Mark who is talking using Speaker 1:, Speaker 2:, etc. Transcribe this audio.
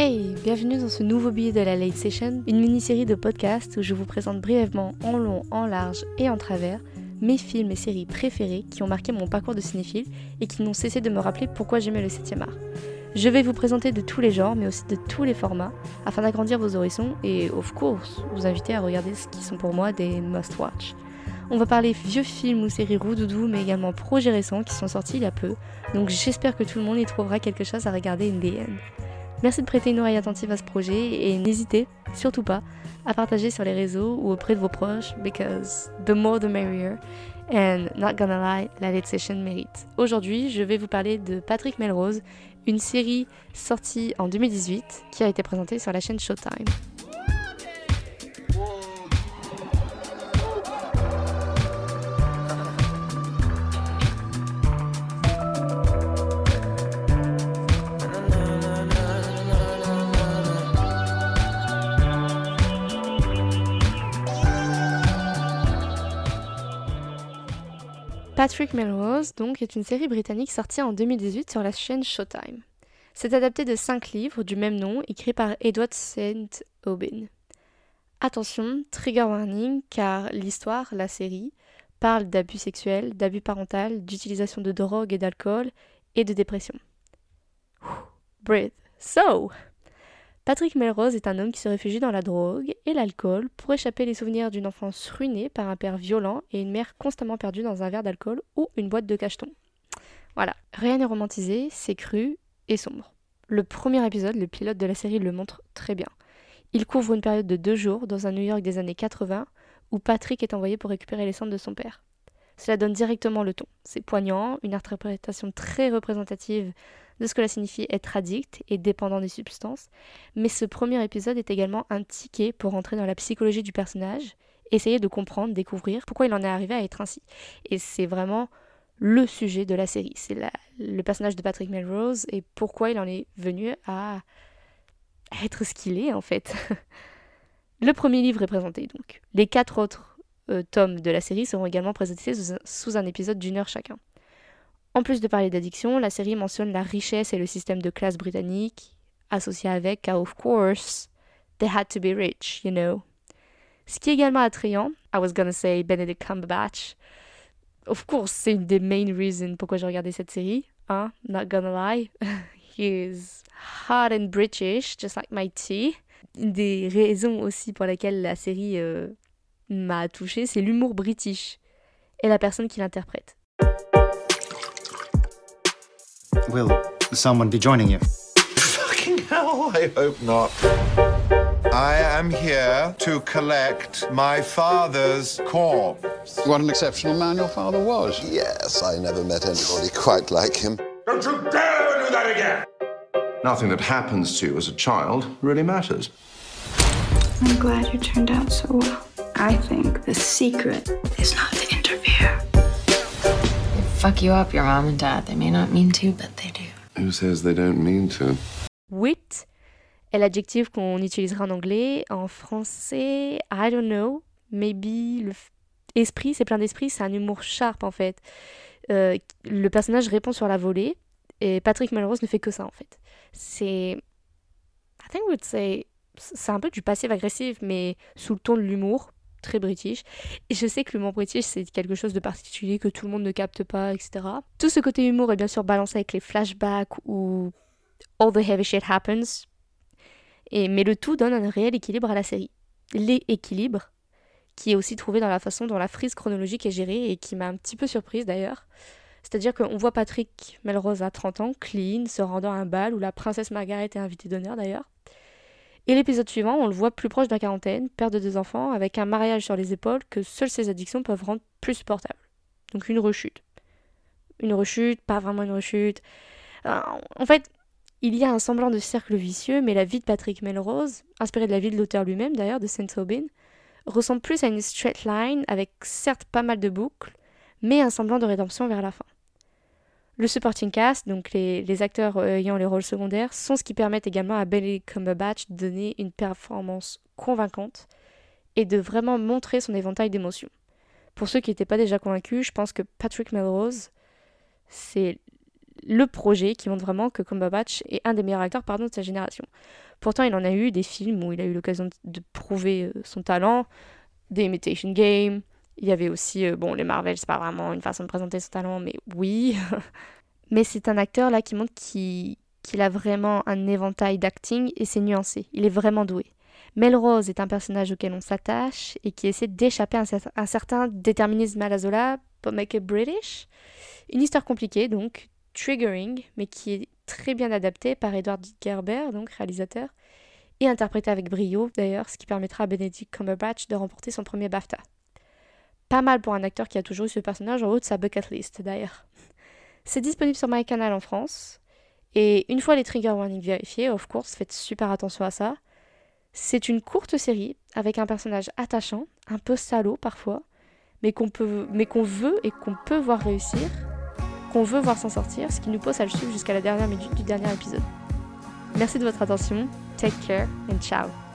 Speaker 1: Hey, bienvenue dans ce nouveau billet de la Late Session, une mini-série de podcasts où je vous présente brièvement en long, en large et en travers mes films et séries préférés qui ont marqué mon parcours de cinéphile et qui n'ont cessé de me rappeler pourquoi j'aimais le 7 art. Je vais vous présenter de tous les genres mais aussi de tous les formats afin d'agrandir vos horizons et, of course, vous inviter à regarder ce qui sont pour moi des must-watch. On va parler vieux films ou séries roudoudou, mais également projets récents qui sont sortis il y a peu, donc j'espère que tout le monde y trouvera quelque chose à regarder in the. Merci de prêter une oreille attentive à ce projet et n'hésitez surtout pas à partager sur les réseaux ou auprès de vos proches, because the more the merrier. And not gonna lie, la late session mérite. Aujourd'hui, je vais vous parler de Patrick Melrose, une série sortie en 2018 qui a été présentée sur la chaîne Showtime. Patrick Melrose, donc, est une série britannique sortie en 2018 sur la chaîne Showtime. C'est adapté de cinq livres du même nom, écrits par Edward St. Aubin. Attention, trigger warning, car l'histoire, la série, parle d'abus sexuels, d'abus parental, d'utilisation de drogue et d'alcool, et de dépression. breathe. So, Patrick Melrose est un homme qui se réfugie dans la drogue et l'alcool pour échapper les souvenirs d'une enfance ruinée par un père violent et une mère constamment perdue dans un verre d'alcool ou une boîte de cachetons. Voilà, rien n'est romantisé, c'est cru et sombre. Le premier épisode, le pilote de la série, le montre très bien. Il couvre une période de deux jours dans un New York des années 80 où Patrick est envoyé pour récupérer les cendres de son père. Cela donne directement le ton. C'est poignant, une interprétation très représentative de ce que cela signifie être addict et dépendant des substances, mais ce premier épisode est également un ticket pour entrer dans la psychologie du personnage, essayer de comprendre, découvrir pourquoi il en est arrivé à être ainsi. Et c'est vraiment le sujet de la série, c'est le personnage de Patrick Melrose et pourquoi il en est venu à être ce qu'il est en fait. le premier livre est présenté donc. Les quatre autres euh, tomes de la série seront également présentés sous un épisode d'une heure chacun. En plus de parler d'addiction, la série mentionne la richesse et le système de classe britannique, associé avec, of course, they had to be rich, you know. Ce qui est également attrayant, I was gonna say Benedict Cumberbatch. Of course, c'est une des main reasons pourquoi j'ai regardé cette série. Hein, not gonna lie. He is hot and British, just like my tea. Une des raisons aussi pour lesquelles la série euh, m'a touchée, c'est l'humour british et la personne qui l'interprète.
Speaker 2: Will someone be joining you?
Speaker 3: Fucking hell, I hope not. I am here to collect my father's corpse.
Speaker 4: What an exceptional man your father was.
Speaker 5: Yes, I never met anybody quite like him.
Speaker 3: Don't you dare do that again! Nothing that happens to you as a child really matters.
Speaker 6: I'm glad you turned out so well. I think the secret is not to interfere.
Speaker 7: fuck you up, your mom and dad. They may not mean to, but they do.
Speaker 5: Who says they don't mean to?
Speaker 1: Wit est l'adjectif qu'on utilisera en anglais. En français, I don't know. Maybe le esprit, c'est plein d'esprit, c'est un humour sharp en fait. Euh, le personnage répond sur la volée et Patrick Melrose ne fait que ça en fait. C'est. I think would say. C'est un peu du passif agressif, mais sous le ton de l'humour très british. Et je sais que l'humour british, c'est quelque chose de particulier que tout le monde ne capte pas, etc. Tout ce côté humour est bien sûr balancé avec les flashbacks ou all the heavy shit happens. Et, mais le tout donne un réel équilibre à la série. L'équilibre, qui est aussi trouvé dans la façon dont la frise chronologique est gérée et qui m'a un petit peu surprise d'ailleurs. C'est-à-dire qu'on voit Patrick Melrose à 30 ans, clean, se rendant à un bal où la princesse Margaret est invitée d'honneur d'ailleurs. Et l'épisode suivant, on le voit plus proche de quarantaine, père de deux enfants, avec un mariage sur les épaules que seules ses addictions peuvent rendre plus supportables. Donc une rechute. Une rechute, pas vraiment une rechute. Euh, en fait, il y a un semblant de cercle vicieux, mais la vie de Patrick Melrose, inspirée de la vie de l'auteur lui-même d'ailleurs, de Saint Aubin, ressemble plus à une straight line avec certes pas mal de boucles, mais un semblant de rédemption vers la fin. Le supporting cast, donc les, acteurs euh, ayant les rôles secondaires, sont ce qui permet également à Benedict Cumberbatch de donner une performance convaincante et de vraiment montrer son éventail d'émotions. Pour ceux qui n'étaient pas déjà convaincus, je pense que Patrick Melrose, c'est le projet qui montre vraiment que Cumberbatch est un des meilleurs acteurs de sa génération. Pourtant, il en a eu des films où il a eu l'occasion de prouver euh, son talent, des Imitation Game. Il y avait aussi, euh, bon, les Marvel, c'est pas vraiment une façon de présenter son talent, mais oui. mais c'est un acteur là qui montre qu'il a vraiment un éventail d'acting et c'est nuancé. Il est vraiment doué. Melrose est un personnage auquel on s'attache et qui essaie d'échapper à un certain déterminisme à la Zola, pour make it British. Une histoire compliquée, donc triggering, mais qui est très bien adaptée par Edward Gerber, donc réalisateur, et interprétée avec brio d'ailleurs, ce qui permettra à Benedict Cumberbatch de remporter son premier BAFTA. Pas mal pour un acteur qui a toujours eu ce personnage en haut de sa bucket list d'ailleurs. C'est disponible sur MyCanal en France, et une fois les trigger warnings vérifiés, of course, faites super attention à ça. C'est une courte série avec un personnage attachant, un peu salaud parfois, mais qu'on peut, mais qu'on veut et qu'on peut voir réussir, qu'on veut voir s'en sortir, ce qui nous pousse à le suivre jusqu'à la dernière minute du dernier épisode. Merci de votre attention, take care and ciao